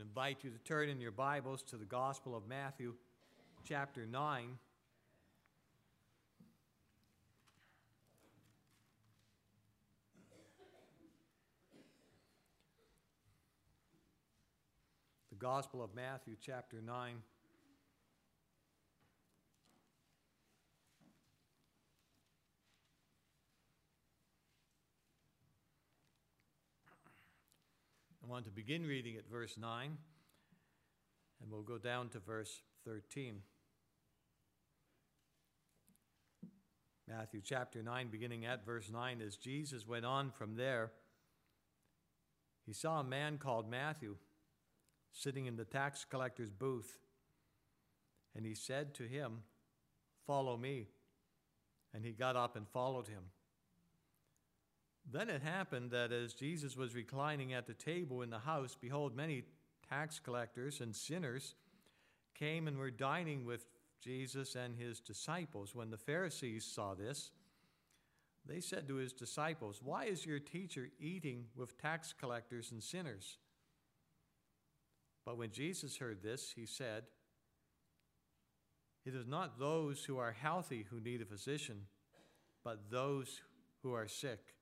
invite you to turn in your Bibles to the Gospel of Matthew, chapter 9. The Gospel of Matthew, chapter 9. Want to begin reading at verse 9, and we'll go down to verse 13. Matthew chapter 9, beginning at verse 9, as Jesus went on from there, he saw a man called Matthew sitting in the tax collector's booth, and he said to him, Follow me. And he got up and followed him. Then it happened that as Jesus was reclining at the table in the house, behold, many tax collectors and sinners came and were dining with Jesus and his disciples. When the Pharisees saw this, they said to his disciples, Why is your teacher eating with tax collectors and sinners? But when Jesus heard this, he said, It is not those who are healthy who need a physician, but those who are sick.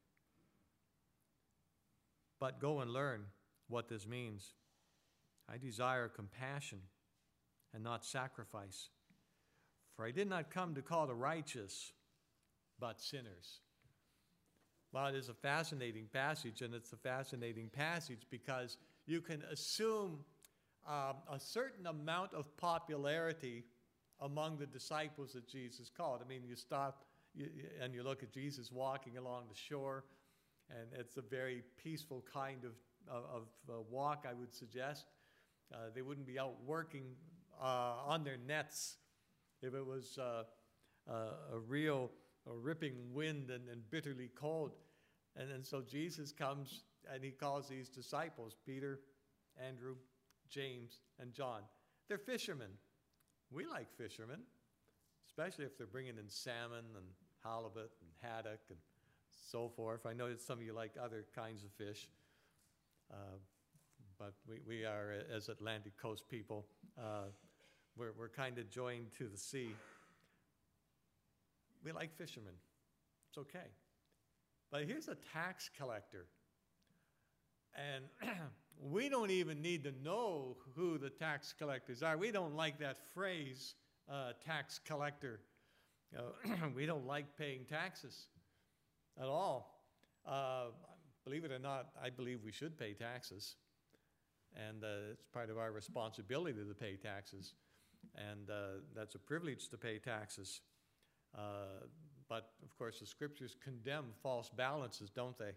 But go and learn what this means. I desire compassion and not sacrifice. For I did not come to call the righteous, but sinners. Well, it is a fascinating passage, and it's a fascinating passage because you can assume um, a certain amount of popularity among the disciples that Jesus called. I mean, you stop you, and you look at Jesus walking along the shore and it's a very peaceful kind of, of, of walk, I would suggest. Uh, they wouldn't be out working uh, on their nets if it was uh, uh a real a ripping wind and, and bitterly cold. And, and so Jesus comes and he calls these disciples Peter, Andrew, James, and John. They're fishermen. We like fishermen, especially if they're bringing in salmon and halibut and haddock and so forth. I know that some of you like other kinds of fish, uh, but we, we are, as Atlantic Coast people, uh, we're, we're kind of joined to the sea. We like fishermen. It's okay. But here's a tax collector. And we don't even need to know who the tax collectors are. We don't like that phrase, uh, tax collector. Uh, we don't like paying taxes at all. Uh, believe it or not, I believe we should pay taxes. And uh, it's part of our responsibility to pay taxes. And uh, that's a privilege to pay taxes. Uh, but of course, the scriptures condemn false balances, don't they?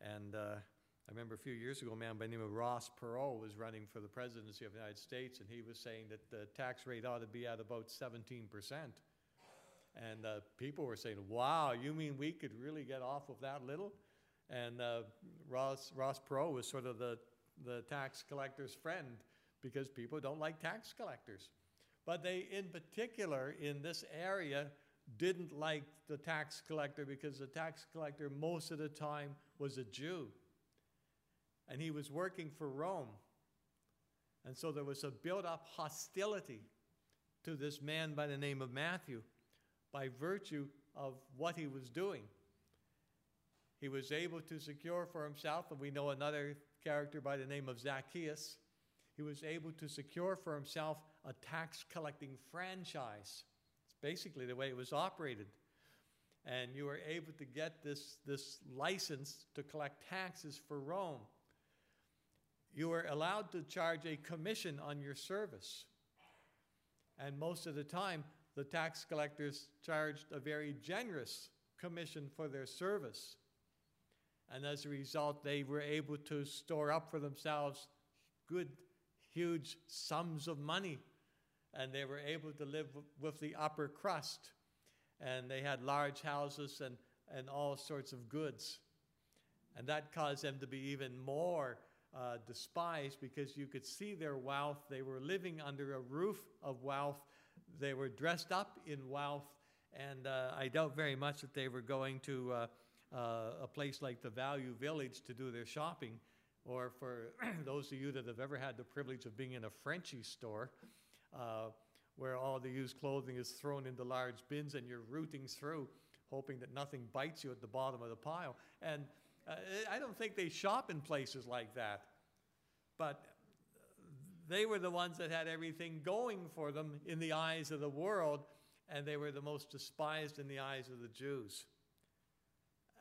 And uh, I remember a few years ago, a man by the name of Ross Perot was running for the presidency of the United States, and he was saying that the tax rate ought to be at about 17 percent. And uh, people were saying, wow, you mean we could really get off of that little? And uh, Ross, Ross Perot was sort of the, the tax collector's friend because people don't like tax collectors. But they, in particular, in this area, didn't like the tax collector because the tax collector, most of the time, was a Jew. And he was working for Rome. And so there was a built up hostility to this man by the name of Matthew by virtue of what he was doing. He was able to secure for himself, and we know another character by the name of Zacchaeus. He was able to secure for himself a tax collecting franchise. It's basically the way it was operated. And you were able to get this, this license to collect taxes for Rome. You were allowed to charge a commission on your service. And most of the time, the tax collectors charged a very generous commission for their service. And as a result, they were able to store up for themselves good, huge sums of money. And they were able to live with the upper crust. And they had large houses and, and all sorts of goods. And that caused them to be even more uh, despised because you could see their wealth. They were living under a roof of wealth they were dressed up in wealth, and uh, I doubt very much that they were going to uh, uh, a place like the Value Village to do their shopping. or for those of you that have ever had the privilege of being in a Frenchy store, uh, where all the used clothing is thrown into large bins and you're rooting through, hoping that nothing bites you at the bottom of the pile. And uh, I don't think they shop in places like that. But they were the ones that had everything going for them in the eyes of the world, and they were the most despised in the eyes of the Jews.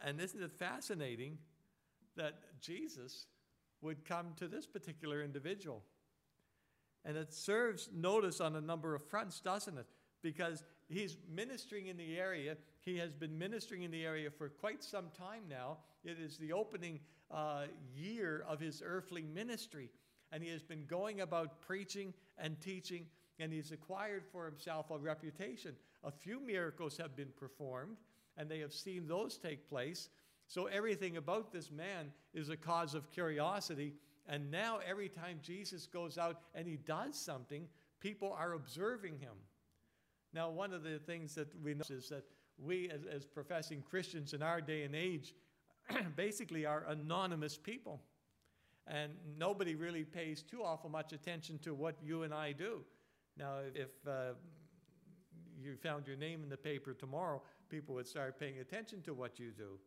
And isn't it fascinating that Jesus would come to this particular individual? And it serves notice on a number of fronts, doesn't it? Because he's ministering in the area. He has been ministering in the area for quite some time now. It is the opening uh, year of his earthly ministry. And he has been going about preaching and teaching, and he's acquired for himself a reputation. A few miracles have been performed, and they have seen those take place. So everything about this man is a cause of curiosity and now, every time Jesus goes out and he does something, people are observing him. Now, one of the things that we know is that we, as, as professing Christians in our day and age, basically are anonymous people. And nobody really pays too awful much attention to what you and I do. Now, if uh, you found your name in the paper tomorrow, people would start paying attention to what you do.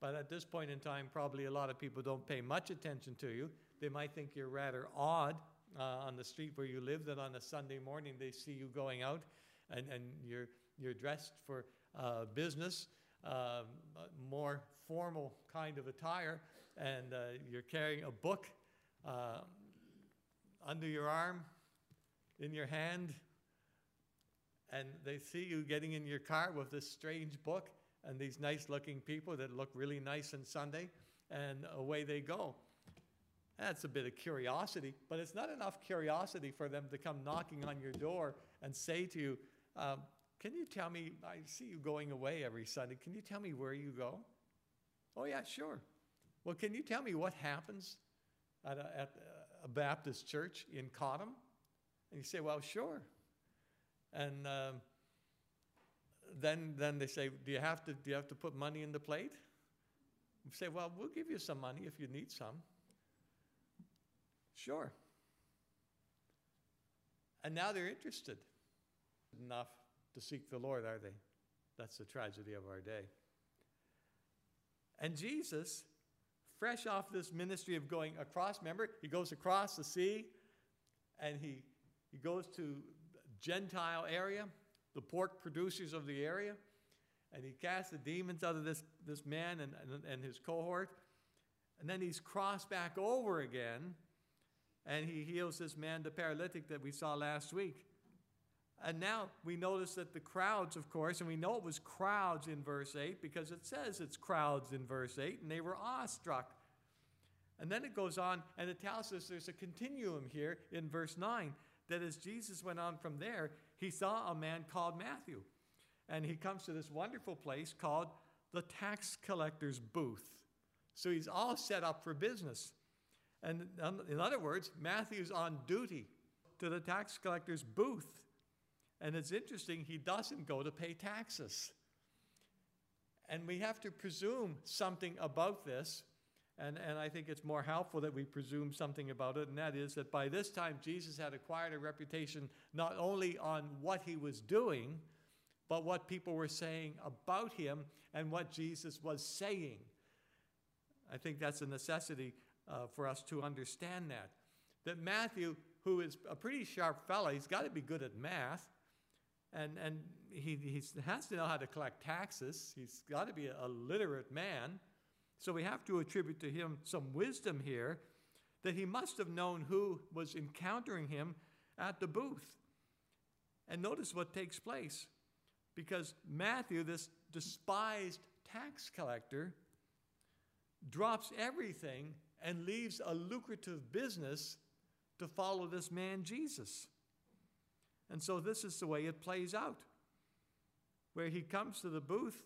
But at this point in time, probably a lot of people don't pay much attention to you. They might think you're rather odd uh, on the street where you live, that on a Sunday morning they see you going out and, and you're, you're dressed for uh, business, um, more formal kind of attire, and uh, you're carrying a book uh, under your arm, in your hand, and they see you getting in your car with this strange book and these nice looking people that look really nice on Sunday, and away they go. That's a bit of curiosity, but it's not enough curiosity for them to come knocking on your door and say to you, um, Can you tell me? I see you going away every Sunday. Can you tell me where you go? Oh, yeah, sure. Well, can you tell me what happens at a, at a Baptist church in Cottam? And you say, Well, sure. And um, then, then they say, do you, have to, do you have to put money in the plate? You say, Well, we'll give you some money if you need some. Sure. And now they're interested enough to seek the Lord, are they? That's the tragedy of our day. And Jesus, fresh off this ministry of going across, remember, he goes across the sea and he, he goes to Gentile area, the pork producers of the area, and he casts the demons out of this, this man and, and, and his cohort. And then he's crossed back over again and he heals this man, the paralytic that we saw last week. And now we notice that the crowds, of course, and we know it was crowds in verse 8 because it says it's crowds in verse 8, and they were awestruck. And then it goes on and it tells us there's a continuum here in verse 9 that as Jesus went on from there, he saw a man called Matthew. And he comes to this wonderful place called the tax collector's booth. So he's all set up for business. And in other words, Matthew's on duty to the tax collector's booth. And it's interesting, he doesn't go to pay taxes. And we have to presume something about this. And, and I think it's more helpful that we presume something about it, and that is that by this time Jesus had acquired a reputation not only on what he was doing, but what people were saying about him and what Jesus was saying. I think that's a necessity uh, for us to understand that. That Matthew, who is a pretty sharp fellow, he's got to be good at math, and, and he has to know how to collect taxes. He's got to be a, a literate man. So we have to attribute to him some wisdom here that he must have known who was encountering him at the booth. And notice what takes place. Because Matthew, this despised tax collector, drops everything and leaves a lucrative business to follow this man Jesus. And so this is the way it plays out. Where he comes to the booth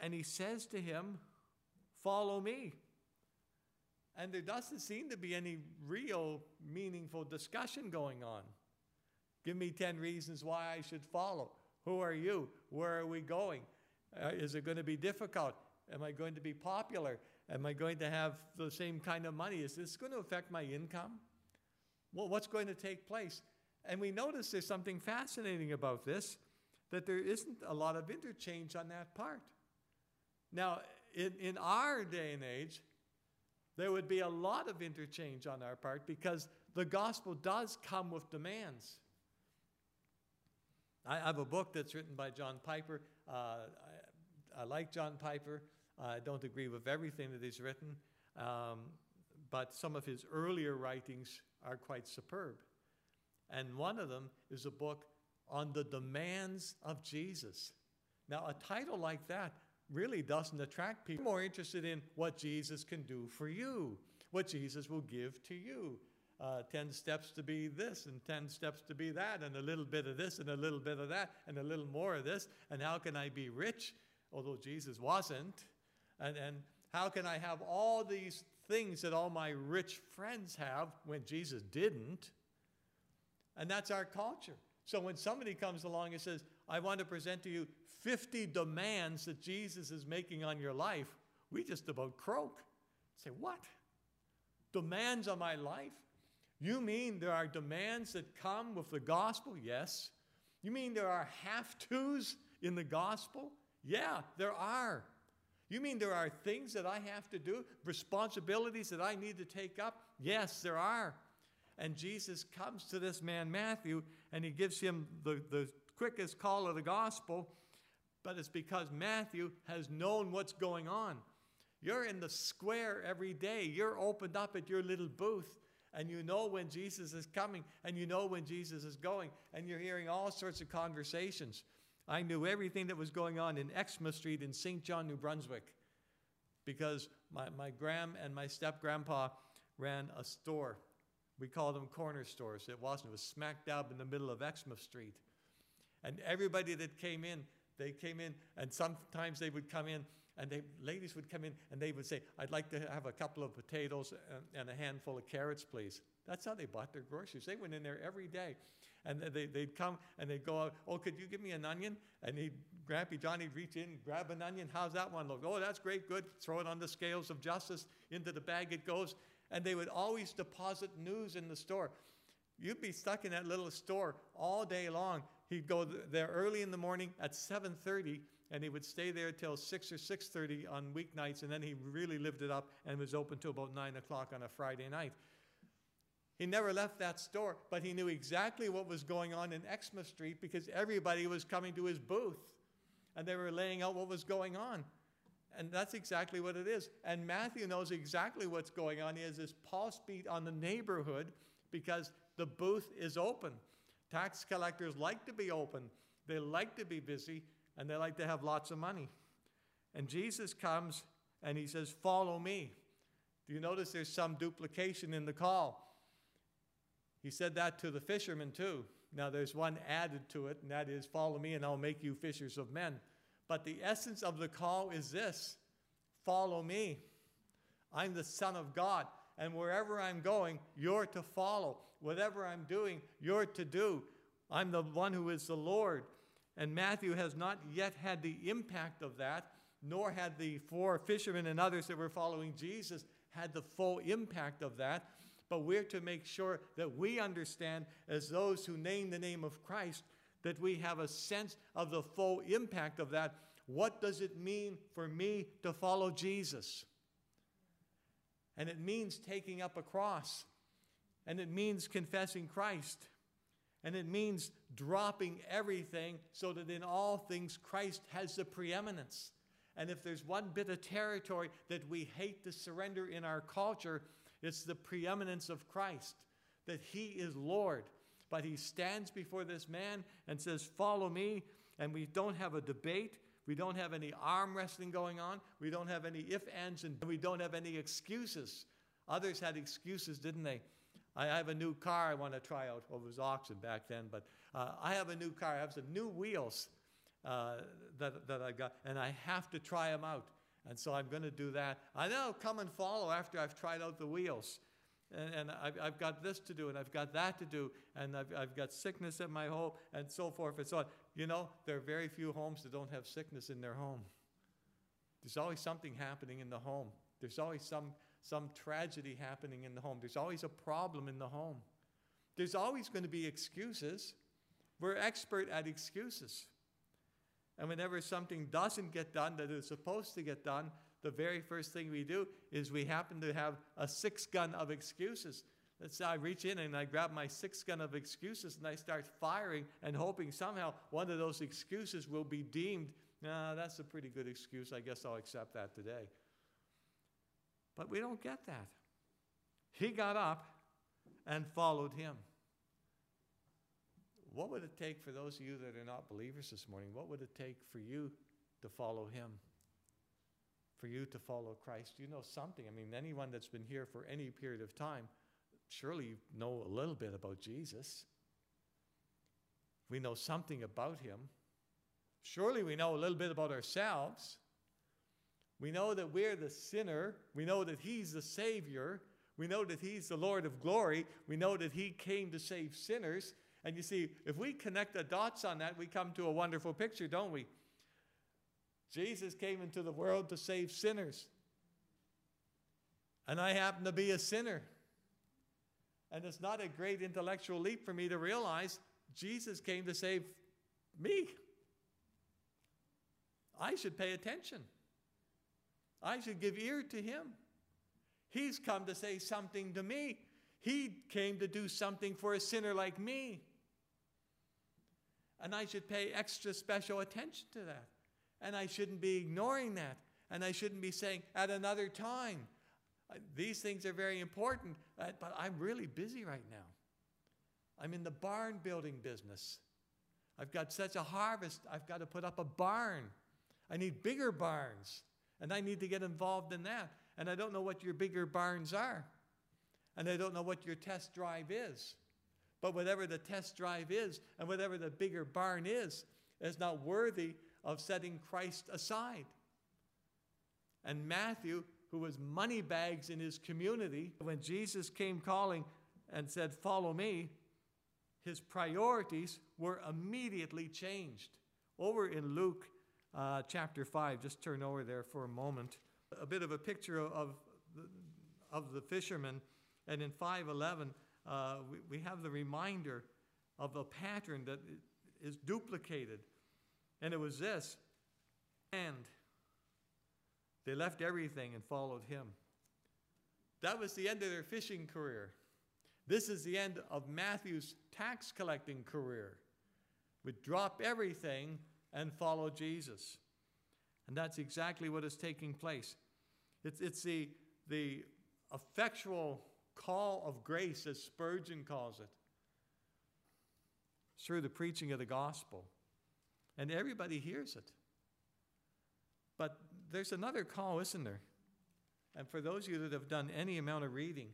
and he says to him, Follow me. And there doesn't seem to be any real meaningful discussion going on. Give me 10 reasons why I should follow. Who are you? Where are we going? Uh, is it going to be difficult? Am I going to be popular? Am I going to have the same kind of money? Is this going to affect my income? Well, what's going to take place? And we notice there's something fascinating about this that there isn't a lot of interchange on that part. Now, in, in our day and age, there would be a lot of interchange on our part because the gospel does come with demands. I have a book that's written by John Piper. Uh, I, I, like John Piper. I don't agree with everything that he's written, um, but some of his earlier writings are quite superb. And one of them is a book on the demands of Jesus. Now, a title like that really doesn't attract people. More interested in what Jesus can do for you, what Jesus will give to you. Uh, 10 steps to be this, and 10 steps to be that, and a little bit of this, and a little bit of that, and a little more of this. And how can I be rich? Although Jesus wasn't. And, and how can I have all these things that all my rich friends have when Jesus didn't? And that's our culture. So when somebody comes along and says, I want to present to you 50 demands that Jesus is making on your life, we just about croak. Say, what? Demands on my life? You mean there are demands that come with the gospel? Yes. You mean there are have tos in the gospel? Yeah, there are. You mean there are things that I have to do, responsibilities that I need to take up? Yes, there are. And Jesus comes to this man, Matthew, and he gives him the, the quickest call of the gospel, but it's because Matthew has known what's going on. You're in the square every day, you're opened up at your little booth. And you know when Jesus is coming, and you know when Jesus is going, and you're hearing all sorts of conversations. I knew everything that was going on in Exmouth Street in St. John, New Brunswick, because my, my gram and my step grandpa ran a store we called them corner stores. It wasn't. It was smack dab in the middle of Exmouth Street. And everybody that came in, they came in, and sometimes they would come in, and they, ladies would come in, and they would say, I'd like to have a couple of potatoes and, a handful of carrots, please. That's how they bought their groceries. They went in there every day. And they, they'd come and they'd go out, oh, could you give me an onion? And he'd, Grampy Johnny'd reach in, grab an onion. How's that one look? Oh, that's great, good. Throw it on the scales of justice. Into the bag it goes and they would always deposit news in the store. You'd be stuck in that little store all day long. He'd go there early in the morning at 7:30 and he would stay there till 6 or 6.30 on weeknights and then he really lived it up and was open till about 9 o'clock on a friday night he never left that store but he knew exactly what was going on in exmouth street because everybody was coming to his booth and they were laying out what was going on and that's exactly what it is. And Matthew knows exactly what's going on. He has this pulse beat on the neighborhood because the booth is open. Tax collectors like to be open, they like to be busy, and they like to have lots of money. And Jesus comes and he says, Follow me. Do you notice there's some duplication in the call? He said that to the fishermen too. Now there's one added to it, and that is, Follow me, and I'll make you fishers of men. But the essence of the call is this follow me. I'm the Son of God, and wherever I'm going, you're to follow. Whatever I'm doing, you're to do. I'm the one who is the Lord. And Matthew has not yet had the impact of that, nor had the four fishermen and others that were following Jesus had the full impact of that. But we're to make sure that we understand, as those who name the name of Christ, that we have a sense of the full impact of that. What does it mean for me to follow Jesus? And it means taking up a cross, and it means confessing Christ, and it means dropping everything so that in all things Christ has the preeminence. And if there's one bit of territory that we hate to surrender in our culture, it's the preeminence of Christ, that He is Lord. But he stands before this man and says, Follow me. And we don't have a debate. We don't have any arm wrestling going on. We don't have any if, ands, and we don't have any excuses. Others had excuses, didn't they? I have a new car I want to try out. Well, it was auction back then, but uh, I have a new car. I have some new wheels uh, that, that I got, and I have to try them out. And so I'm going to do that. I know, come and follow after I've tried out the wheels and, and I've, I've, got this to do, and I've got that to do, and I've, I've got sickness at my home, and so forth and so on. You know, there are very few homes that don't have sickness in their home. There's always something happening in the home. There's always some, some tragedy happening in the home. There's always a problem in the home. There's always going to be excuses. We're expert at excuses. And whenever something doesn't get done that is supposed to get done, the very first thing we do is we happen to have a six gun of excuses. Let's say I reach in and I grab my six gun of excuses and I start firing and hoping somehow one of those excuses will be deemed, nah, that's a pretty good excuse. I guess I'll accept that today. But we don't get that. He got up and followed him. What would it take for those of you that are not believers this morning? What would it take for you to follow him? For you to follow Christ? You know something. I mean, anyone that's been here for any period of time, surely you know a little bit about Jesus. We know something about him. Surely we know a little bit about ourselves. We know that we're the sinner. We know that He's the Savior. We know that He's the Lord of glory. We know that He came to save sinners. And you see, if we connect the dots on that, we come to a wonderful picture, don't we? Jesus came into the world to save sinners. And I happen to be a sinner. And it's not a great intellectual leap for me to realize Jesus came to save me. I should pay attention. I should give ear to him. He's come to say something to me. He came to do something for a sinner like me. And I should pay extra special attention to that. And I shouldn't be ignoring that. And I shouldn't be saying, at another time. These things are very important, uh, but I'm really busy right now. I'm in the barn building business. I've got such a harvest, I've got to put up a barn. I need bigger barns. And I need to get involved in that. And I don't know what your bigger barns are. And I don't know what your test drive is. But whatever the test drive is, and whatever the bigger barn is, is not worthy of setting Christ aside. And Matthew, who was money bags in his community, when Jesus came calling and said, Follow me, his priorities were immediately changed. Over in Luke uh, chapter 5. Just turn over there for a moment. A bit of a picture of the, of the fishermen. And in 511, uh, we, we have the reminder of a pattern that is duplicated. And it was this and they left everything and followed him. That was the end of their fishing career. This is the end of Matthew's tax collecting career. We drop everything and follow Jesus. And that's exactly what is taking place. It's, it's the, the effectual call of grace, as Spurgeon calls it, through the preaching of the gospel. And everybody hears it. But there's another call, isn't there? And for those of you that have done any amount of reading,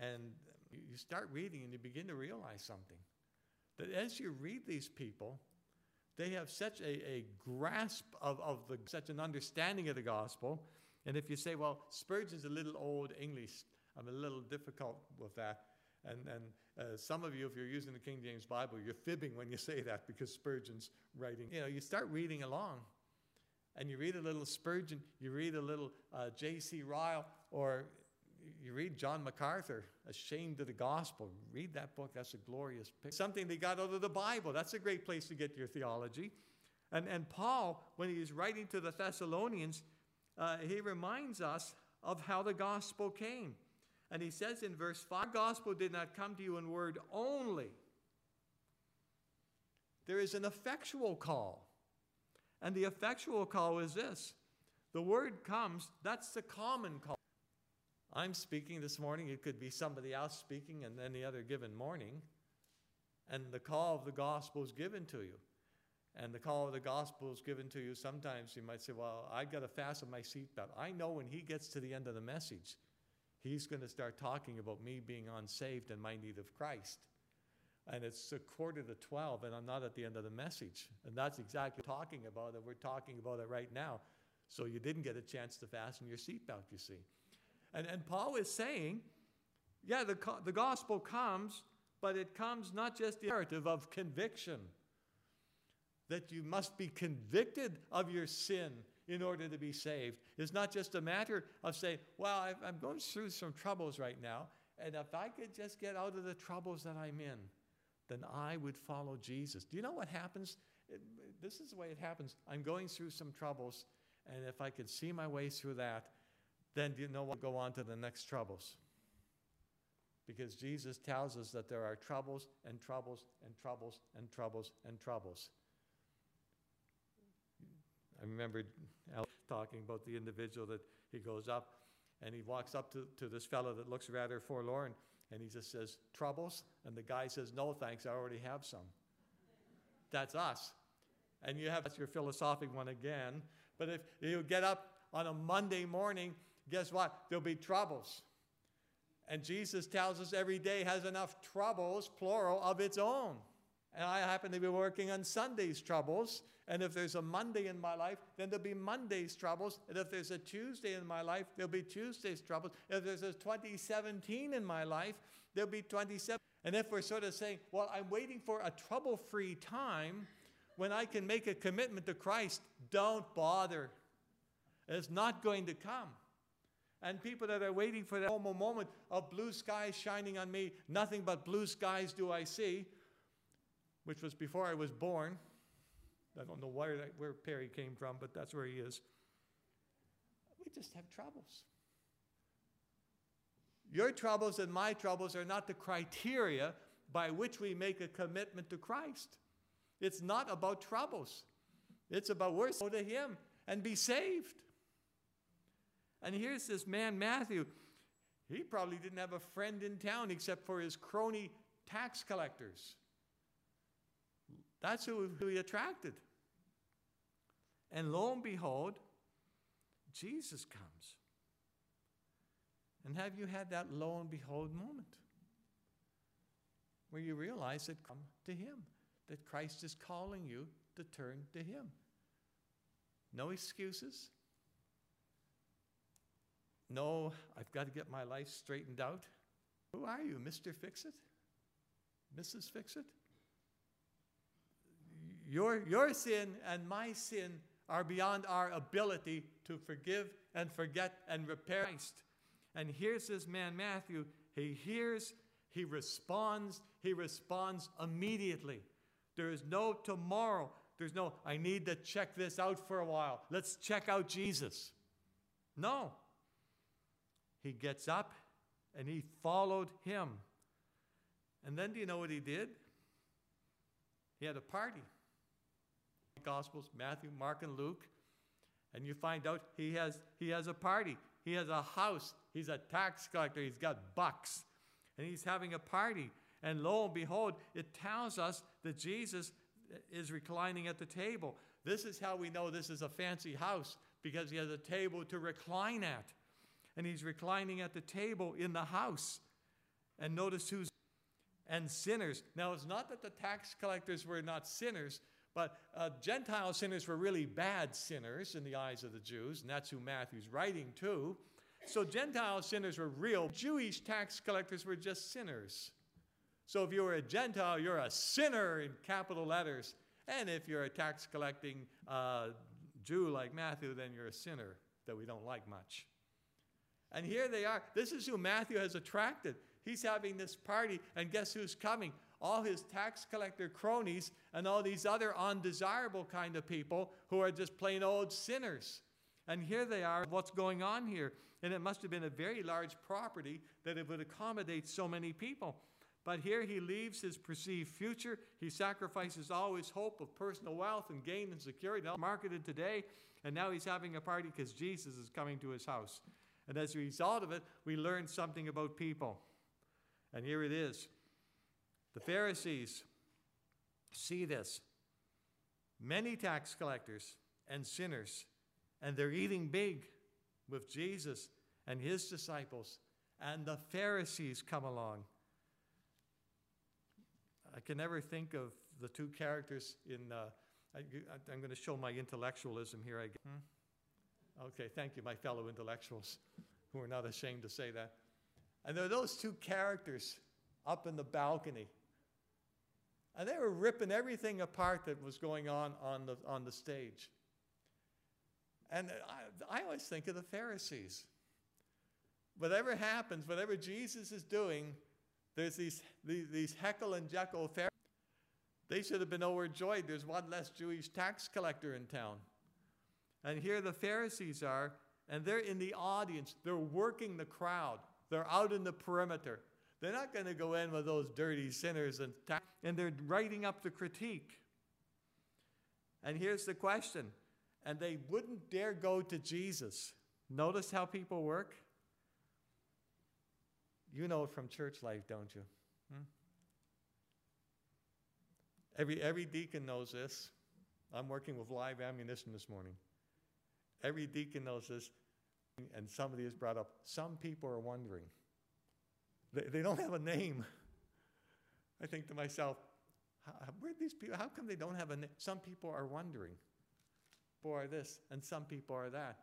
and you start reading and you begin to realize something, that as you read these people, they have such a, a grasp of, of the, such an understanding of the gospel. And if you say, well, Spurgeon's a little old English, I'm a little difficult with that. And, and uh, some of you, if you're using the King James Bible, you're fibbing when you say that because Spurgeon's writing. You know, you start reading along and you read a little Spurgeon, you read a little uh, J.C. Ryle, or you read John MacArthur, Ashamed of the Gospel. Read that book. That's a glorious picture. Something they got out of the Bible. That's a great place to get your theology. And, and Paul, when he's writing to the Thessalonians, uh, he reminds us of how the gospel came. And he says in verse 5 gospel did not come to you in word only. There is an effectual call. And the effectual call is this the word comes, that's the common call. I'm speaking this morning, it could be somebody else speaking and any other given morning. And the call of the gospel is given to you. And the call of the gospel is given to you. Sometimes you might say, Well, I've got to fasten my seatbelt. I know when he gets to the end of the message, he's going to start talking about me being unsaved and my need of Christ. And it's a quarter to 12, and I'm not at the end of the message. And that's exactly talking about it. We're talking about it right now. So you didn't get a chance to fasten your seatbelt, you see. And, and Paul is saying, yeah, the, the gospel comes, but it comes not just the narrative of conviction, that you must be convicted of your sin in order to be saved. It's not just a matter of saying, well, I'm going through some troubles right now, and if I could just get out of the troubles that I'm in, then I would follow Jesus. Do you know what happens? It, this is the way it happens. I'm going through some troubles, and if I could see my way through that, then do you know what? Go on to the next troubles. Because Jesus tells us that there are troubles and troubles and troubles and troubles and troubles. I remember talking about the individual that he goes up and he walks up to, to this fellow that looks rather forlorn and he just says, Troubles? And the guy says, No, thanks, I already have some. That's us. And you have that's your philosophic one again. But if you get up on a Monday morning, guess what? There'll be troubles. And Jesus tells us every day has enough troubles, plural, of its own. And I happen to be working on Sunday's troubles. And if there's a Monday in my life, then there'll be Monday's troubles. And if there's a Tuesday in my life, there'll be Tuesday's troubles. If there's a 2017 in my life, there'll be 27. And if we're sort of saying, well, I'm waiting for a trouble free time when I can make a commitment to Christ, don't bother. It's not going to come. And people that are waiting for that moment of blue skies shining on me, nothing but blue skies do I see, which was before I was born. I don't know where, where Perry came from, but that's where he is. We just have troubles. Your troubles and my troubles are not the criteria by which we make a commitment to Christ. It's not about troubles. It's about go to Him and be saved. And here's this man, Matthew. He probably didn't have a friend in town except for his crony tax collectors. That's who, he attracted. And lo and behold, Jesus comes. And have you had that lo and behold moment where you realize that come to Him, that Christ is calling you to turn to Him? No excuses. No, I've got to get my life straightened out. Who are you, Mr. Fix It? Mrs. Fix It? Your, your sin and my sin are beyond our ability to forgive and forget and repair Christ. And here's this man, Matthew. He hears, he responds, he responds immediately. There is no tomorrow. There's no, I need to check this out for a while. Let's check out Jesus. No. He gets up and he followed him. And then do you know what he did? He had a party. Gospels, Matthew, Mark, and Luke. And you find out he has, he has a party. He has a house. He's a tax collector. He's got bucks. And he's having a party. And lo and behold, it tells us that Jesus is reclining at the table. This is how we know this is a fancy house because he has a table to recline at. And he's reclining at the table in the house. And notice who's and sinners. Now, it's not that the tax collectors were not sinners, but uh, Gentile sinners were really bad sinners in the eyes of the Jews, and that's who Matthew's writing to. So Gentile sinners were real. Jewish tax collectors were just sinners. So if you were a Gentile, you're a sinner in capital letters. And if you're a tax collecting uh, Jew like Matthew, then you're a sinner that we don't like much. And here they are. This is who Matthew has attracted. He's having this party, and guess who's coming? All his tax collector cronies and all these other undesirable kind of people who are just plain old sinners. And here they are, what's going on here? And it must have been a very large property that it would accommodate so many people. But here he leaves his perceived future. He sacrifices all his hope of personal wealth and gain and security, all marketed today. And now he's having a party because Jesus is coming to his house. And as a result of it, we learn something about people. And here it is the Pharisees see this. Many tax collectors and sinners, and they're eating big with Jesus and his disciples, and the Pharisees come along. I can never think of the two characters in. Uh, I, am going to show my intellectualism here. I hmm? Okay, thank you, my fellow intellectuals who are not ashamed to say that. And there are those two characters up in the balcony. And they were ripping everything apart that was going on on the, on the stage. And I, I always think of the Pharisees. Whatever happens, whatever Jesus is doing, there's these, these, these Heckle and Jeckle Pharisees. They should have been overjoyed. There's one less Jewish tax collector in town. And here the Pharisees are, and they're in the audience. They're working the crowd. They're out in the perimeter. They're not going to go in with those dirty sinners and, ta- and they're writing up the critique. And here's the question and they wouldn't dare go to Jesus. Notice how people work? You know it from church life, don't you? Hmm? Every, every deacon knows this. I'm working with live ammunition this morning. Every deacon knows this, and somebody has brought up some people are wondering. They, they don't have a name. I think to myself, where these people, how come they don't have a name? Some people are wondering. boy, this, and some people are that.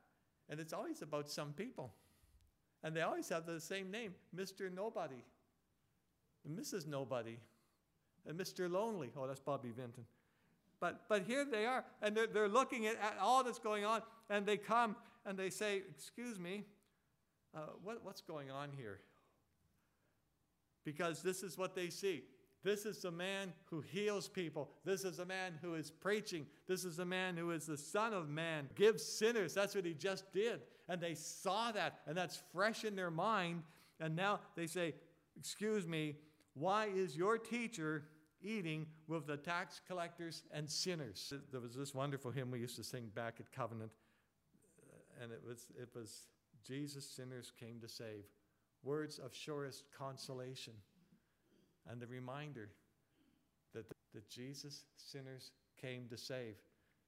And it's always about some people. And they always have the same name Mr. Nobody, Mrs. Nobody, and Mr. Lonely. Oh, that's Bobby Vinton. But, but here they are, and they're, they're looking at, at all that's going on, and they come and they say, Excuse me, uh, what, what's going on here? Because this is what they see. This is the man who heals people. This is a man who is preaching. This is a man who is the Son of Man, gives sinners. That's what he just did. And they saw that, and that's fresh in their mind. And now they say, Excuse me, why is your teacher eating with the tax collectors and sinners? There was this wonderful hymn we used to sing back at Covenant, uh, and it was, it was Jesus sinners came to save. Words of surest consolation and the reminder that, that Jesus sinners came to save.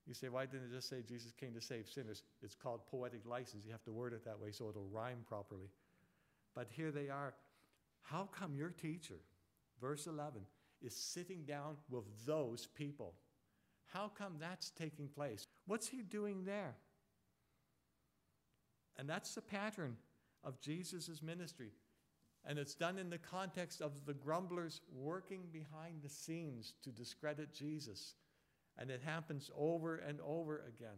You say, why didn't it just say Jesus came to save sinners? It's called poetic license. You have to word it that way so it'll rhyme properly. But here they are. How come your teacher, verse 11, is sitting down with those people? How come that's taking place? What's he doing there? And that's the pattern of Jesus' ministry. And it's done in the context of the grumblers working behind the scenes to discredit Jesus. And it happens over and over again.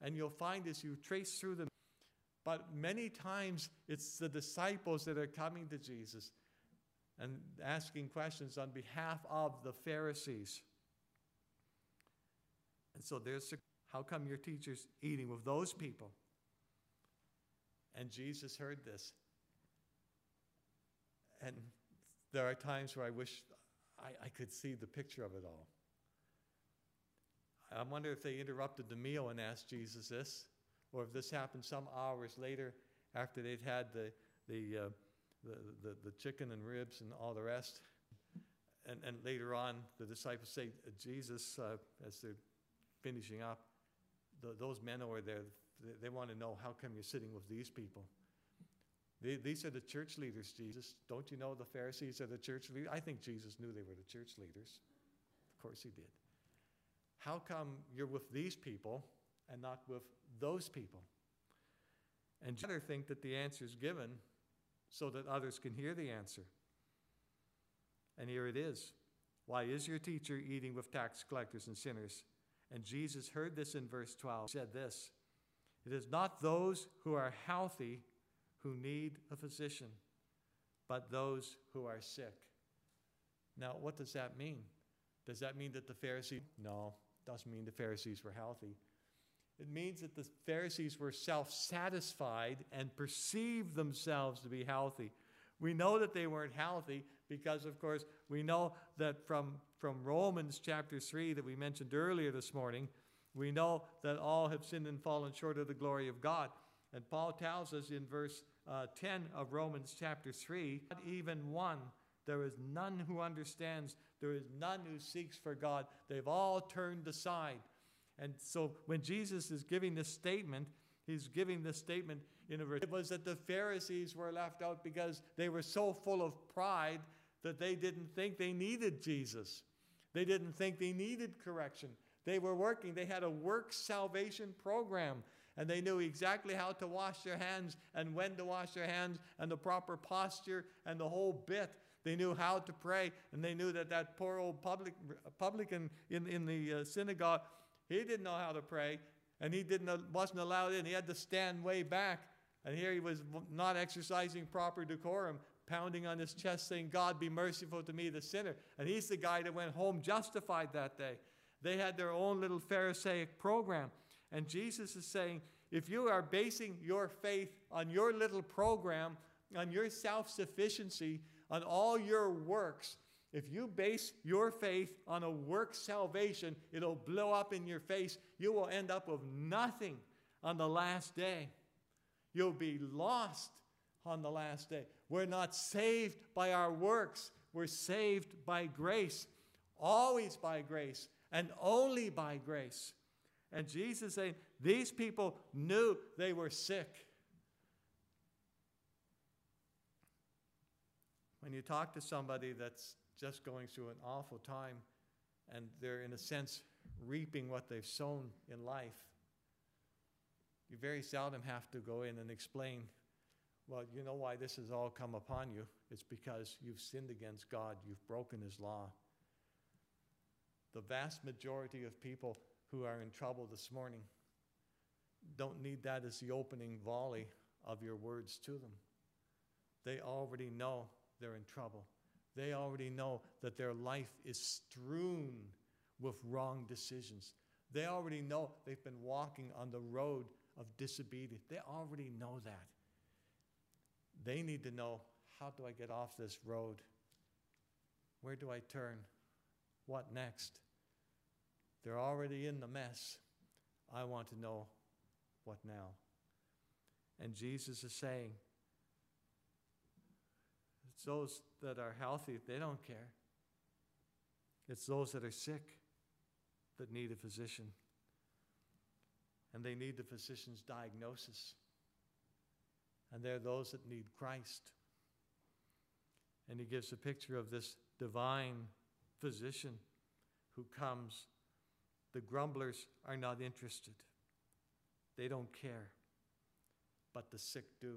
And you'll find as you trace through them, but many times it's the disciples that are coming to Jesus and asking questions on behalf of the Pharisees. And so there's how come your teacher's eating with those people? And Jesus heard this. And there are times where I wish I, I could see the picture of it all. I wonder if they interrupted the meal and asked Jesus this, or if this happened some hours later after they'd had the, the, uh, the, the, the, chicken and ribs and all the rest. And, and later on, the disciples say, Jesus, uh, as they're finishing up, the, those men over there, they, they want to know how come you're sitting with these people? These are the church leaders, Jesus. Don't you know the Pharisees are the church leaders? I think Jesus knew they were the church leaders. Of course he did. How come you're with these people and not with those people? And other think that the answer is given so that others can hear the answer. And here it is. Why is your teacher eating with tax collectors and sinners? And Jesus heard this in verse 12. He said this It is not those who are healthy who need a physician, but those who are sick. Now, what does that mean? Does that mean that the Pharisees? No, it doesn't mean the Pharisees were healthy. It means that the Pharisees were self satisfied and perceived themselves to be healthy. We know that they weren't healthy because, of course, we know that from, from Romans chapter 3 that we mentioned earlier this morning, we know that all have sinned and fallen short of the glory of God. And Paul tells us in verse uh, 10 of Romans chapter 3 not even one. There is none who understands. There is none who seeks for God. They've all turned aside. And so when Jesus is giving this statement, he's giving this statement in a verse. it was that the Pharisees were left out because they were so full of pride that they didn't think they needed Jesus. They didn't think they needed correction. They were working, they had a work salvation program and they knew exactly how to wash their hands and when to wash their hands and the proper posture and the whole bit. They knew how to pray, and they knew that that poor old public, publican in, in the uh, synagogue, he didn't know how to pray. and he didn't, wasn't allowed in. He had to stand way back. And here he was not exercising proper decorum, pounding on his chest, saying, God, be merciful to me, the sinner. And he's the guy that went home justified that day. They had their own little Pharisaic program. And Jesus is saying, if you are basing your faith on your little program, on your self sufficiency, on all your works, if you base your faith on a work salvation, it'll blow up in your face. You will end up with nothing on the last day. You'll be lost on the last day. We're not saved by our works, we're saved by grace, always by grace, and only by grace. And Jesus saying, these people knew they were sick. When you talk to somebody that's just going through an awful time and they're, in a sense, reaping what they've sown in life, you very seldom have to go in and explain, well, you know why this has all come upon you? It's because you've sinned against God, you've broken His law. The vast majority of people who are in trouble this morning don't need that as the opening volley of your words to them. They already know they're in trouble. They already know that their life is strewn with wrong decisions. They already know they've been walking on the road of disobedience. They already know that. They need to know how do I get off this road? Where do I turn? What next? They're already in the mess. I want to know what now? And Jesus is saying, it's those that are healthy, they don't care. It's those that are sick that need a physician. And they need the physician's diagnosis. And they're those that need Christ. And he gives a picture of this divine physician who comes. The grumblers are not interested, they don't care. But the sick do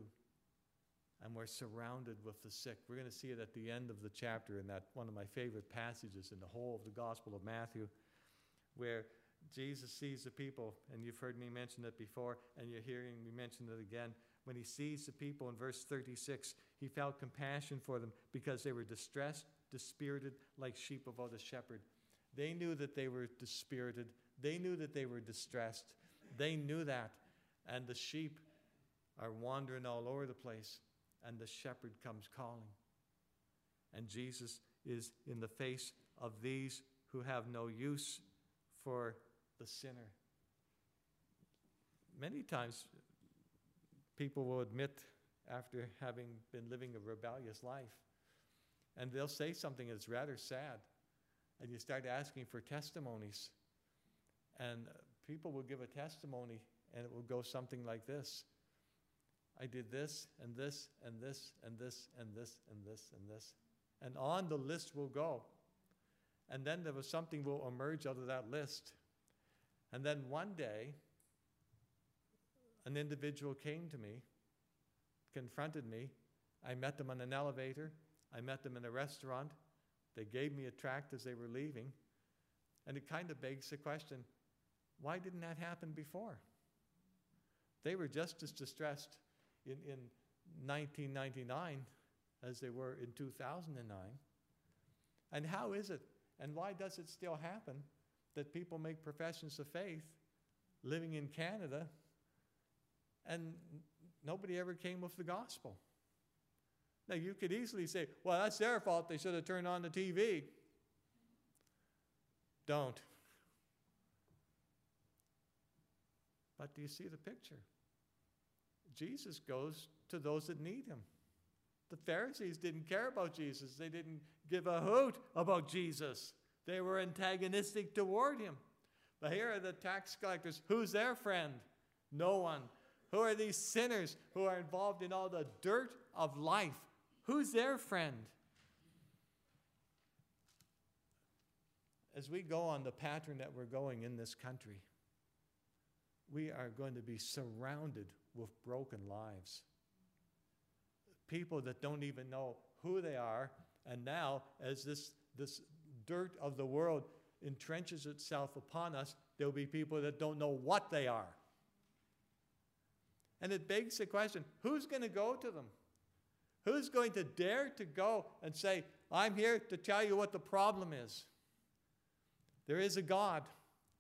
and we're surrounded with the sick. We're going to see it at the end of the chapter in that one of my favorite passages in the whole of the Gospel of Matthew, where Jesus sees the people, and you've heard me mention it before, and you're hearing me mention it again. When he sees the people in verse 36, he felt compassion for them because they were distressed, dispirited, like sheep without a shepherd. They knew that they were dispirited. They knew that they were distressed. They knew that. And the sheep are wandering all over the place and the shepherd comes calling. And Jesus is in the face of these who have no use for the sinner. Many times, people will admit after having been living a rebellious life, and they'll say something that's rather sad, and you start asking for testimonies. And people will give a testimony, and it will go something like this I did this and this and this and this and this and this and this. And on the list will go. And then there was something will emerge out of that list. And then one day, an individual came to me, confronted me. I met them on an elevator. I met them in a restaurant. They gave me a tract as they were leaving. And it kind of begs the question why didn't that happen before? They were just as distressed in, in 1999 as they were in 2009? And how is it, and why does it still happen that people make professions of faith living in Canada and nobody ever came with the gospel? Now, you could easily say, well, that's their fault. They should have turned on the TV. Don't. But do you see the picture? Jesus goes to those that need him. The Pharisees didn't care about Jesus, they didn't give a hoot about Jesus. They were antagonistic toward him. But here are the tax collectors. Who's their friend? No one. Who are these sinners who are involved in all the dirt of life? Who's their friend? As we go on the pattern that we're going in this country, we are going to be surrounded with broken lives. People that don't even know who they are. And now, as this, this dirt of the world entrenches itself upon us, There'll be people that don't know what they are. And it begs the question who's going to go to them? Who's going to dare to go and say, I'm here to tell you what the problem is? There is a God,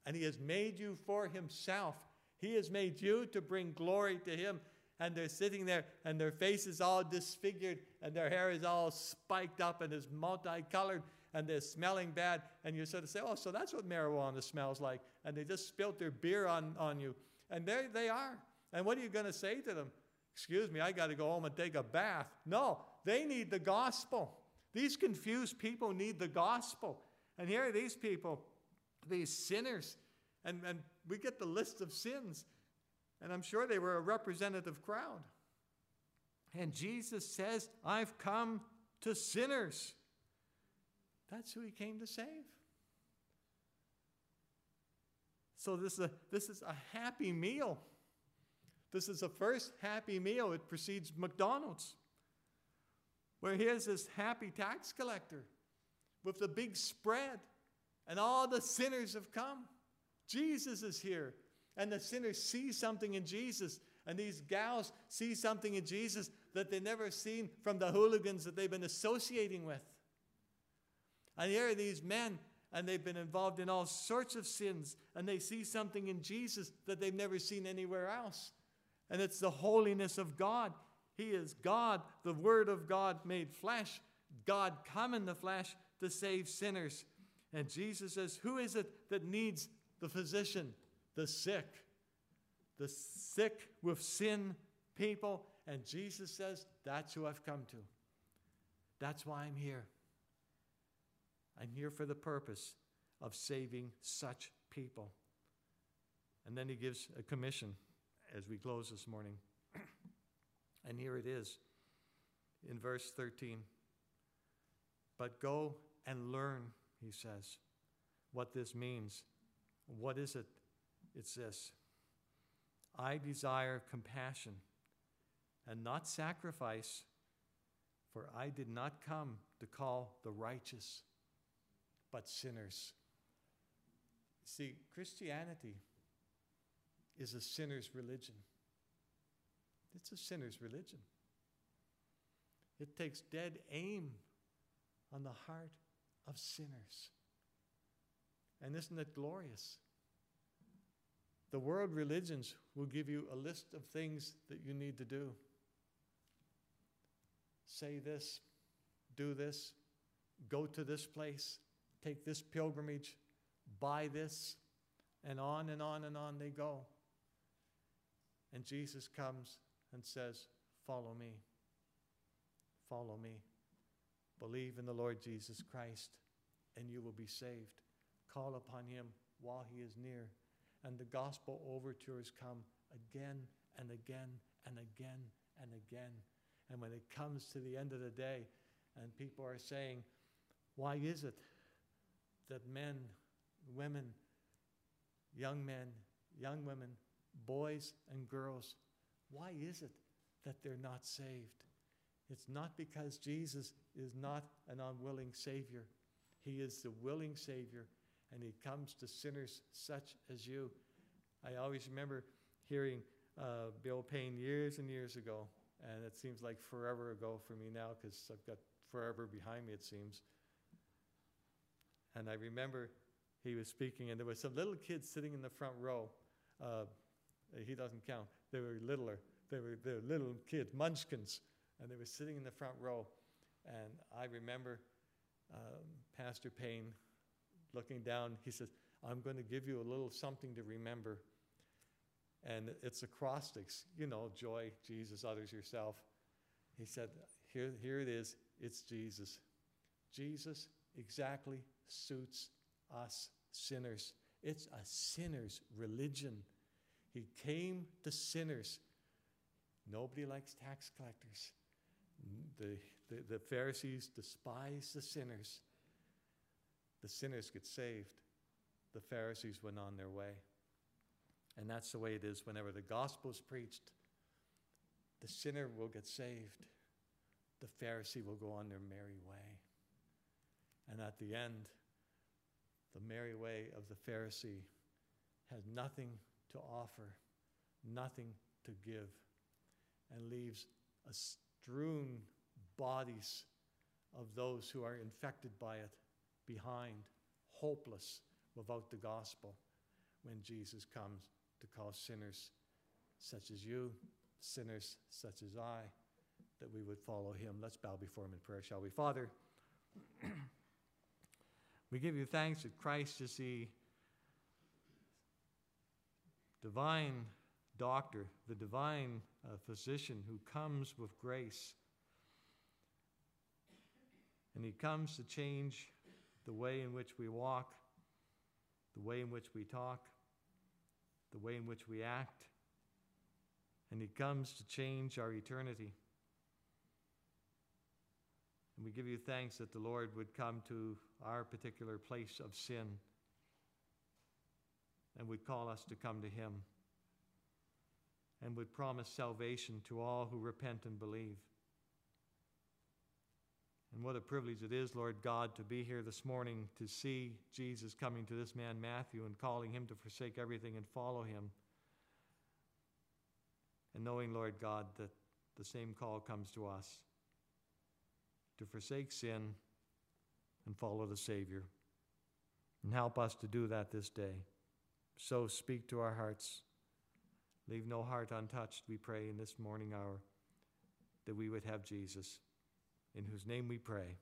and He has made you for Himself. He has made you to bring glory to Him. And they're sitting there, and their face is all disfigured, and their hair is all spiked up and is multicolored, and they're smelling bad. And you sort of say, Oh, so that's what marijuana smells like. And they just spilt their beer on, on you. And there they are. And what are you going to say to them? Excuse me, I got to go home and take a bath. No, they need the gospel. These confused people need the gospel. And here are these people, these sinners. And, and we get the list of sins. And I'm sure they were a representative crowd. And Jesus says, I've come to sinners. That's who he came to save. So this is a, this is a happy meal. This is the first happy meal. It precedes McDonald's, where here's this happy tax collector with the big spread, and all the sinners have come. Jesus is here, and the sinners see something in Jesus, and these gals see something in Jesus that they never seen from the hooligans that they've been associating with. And here are these men, and they've been involved in all sorts of sins, and they see something in Jesus that they've never seen anywhere else and it's the holiness of God. He is God, the Word of God made flesh, God come in the flesh to save sinners. And Jesus says, Who is it that needs the physician? The sick. The sick with sin people. And Jesus says, That's who I've come to. That's why I'm here. I'm here for the purpose of saving such people. And then he gives a commission as we close this morning. and here it is in verse 13. But go and learn, he says, what this means. What is it? It's this I desire compassion and not sacrifice, for I did not come to call the righteous, but sinners. See, Christianity is a sinner's religion. It's a sinner's religion. It takes dead aim on the heart of sinners. And isn't it glorious? The world religions will give you a list of things that you need to do. Say this, do this, go to this place, take this pilgrimage, buy this, and on and on and on they go. And Jesus comes and says, Follow me. Follow me. Believe in the Lord Jesus Christ, and you will be saved. Call upon him while he is near. And the gospel overtures come again and again and again and again. And when it comes to the end of the day, and people are saying, Why is it that men, women, young men, young women, boys and girls, why is it that they're not saved? It's not because Jesus is not an unwilling Savior. He is the willing Savior, and He comes to sinners such as you. I always remember hearing uh, Bill Payne years and years ago, and it seems like forever ago for me now because I've got forever behind me, it seems. And I remember he was speaking, and there was some little kids sitting in the front row. Uh, he doesn't count. They were littler. They were, they were little kids, munchkins, and they were sitting in the front row. And I remember um, Pastor Payne looking down. He says, I'm going to give you a little something to remember. And it's acrostics, you know, joy, Jesus, others, yourself. He said, here, here it is. It's Jesus. Jesus exactly suits us sinners. It's a sinner's religion. He came to sinners. Nobody likes tax collectors. The, the, the Pharisees despise the sinners. The sinners get saved. The Pharisees went on their way. And that's the way it is whenever the gospel is preached. The sinner will get saved. The Pharisee will go on their merry way. And at the end, the merry way of the Pharisee has nothing to offer, nothing to give, and leaves a strewn bodies of those who are infected by it behind, hopeless without the gospel when Jesus comes to call sinners such as you, sinners such as I, that we would follow him. Let's bow before him in prayer, shall we? Father, we give you thanks that Christ is the divine doctor, the divine uh, physician who comes with grace. And he comes to change the way in which we walk, the way in which we talk, the way in which we act. And he comes to change our eternity. And we give you thanks that the Lord would come to our particular place of sin and would call us to come to him and would promise salvation to all who repent and believe. And what a privilege it is, Lord God, to be here this morning to see Jesus coming to this man Matthew and calling him to forsake everything and follow him. And knowing, Lord God, that the same call comes to us to forsake sin and follow the Savior. And help us to do that this day. So speak to our hearts. Leave no heart untouched, we pray, in this morning hour, that we would have Jesus, in whose name we pray.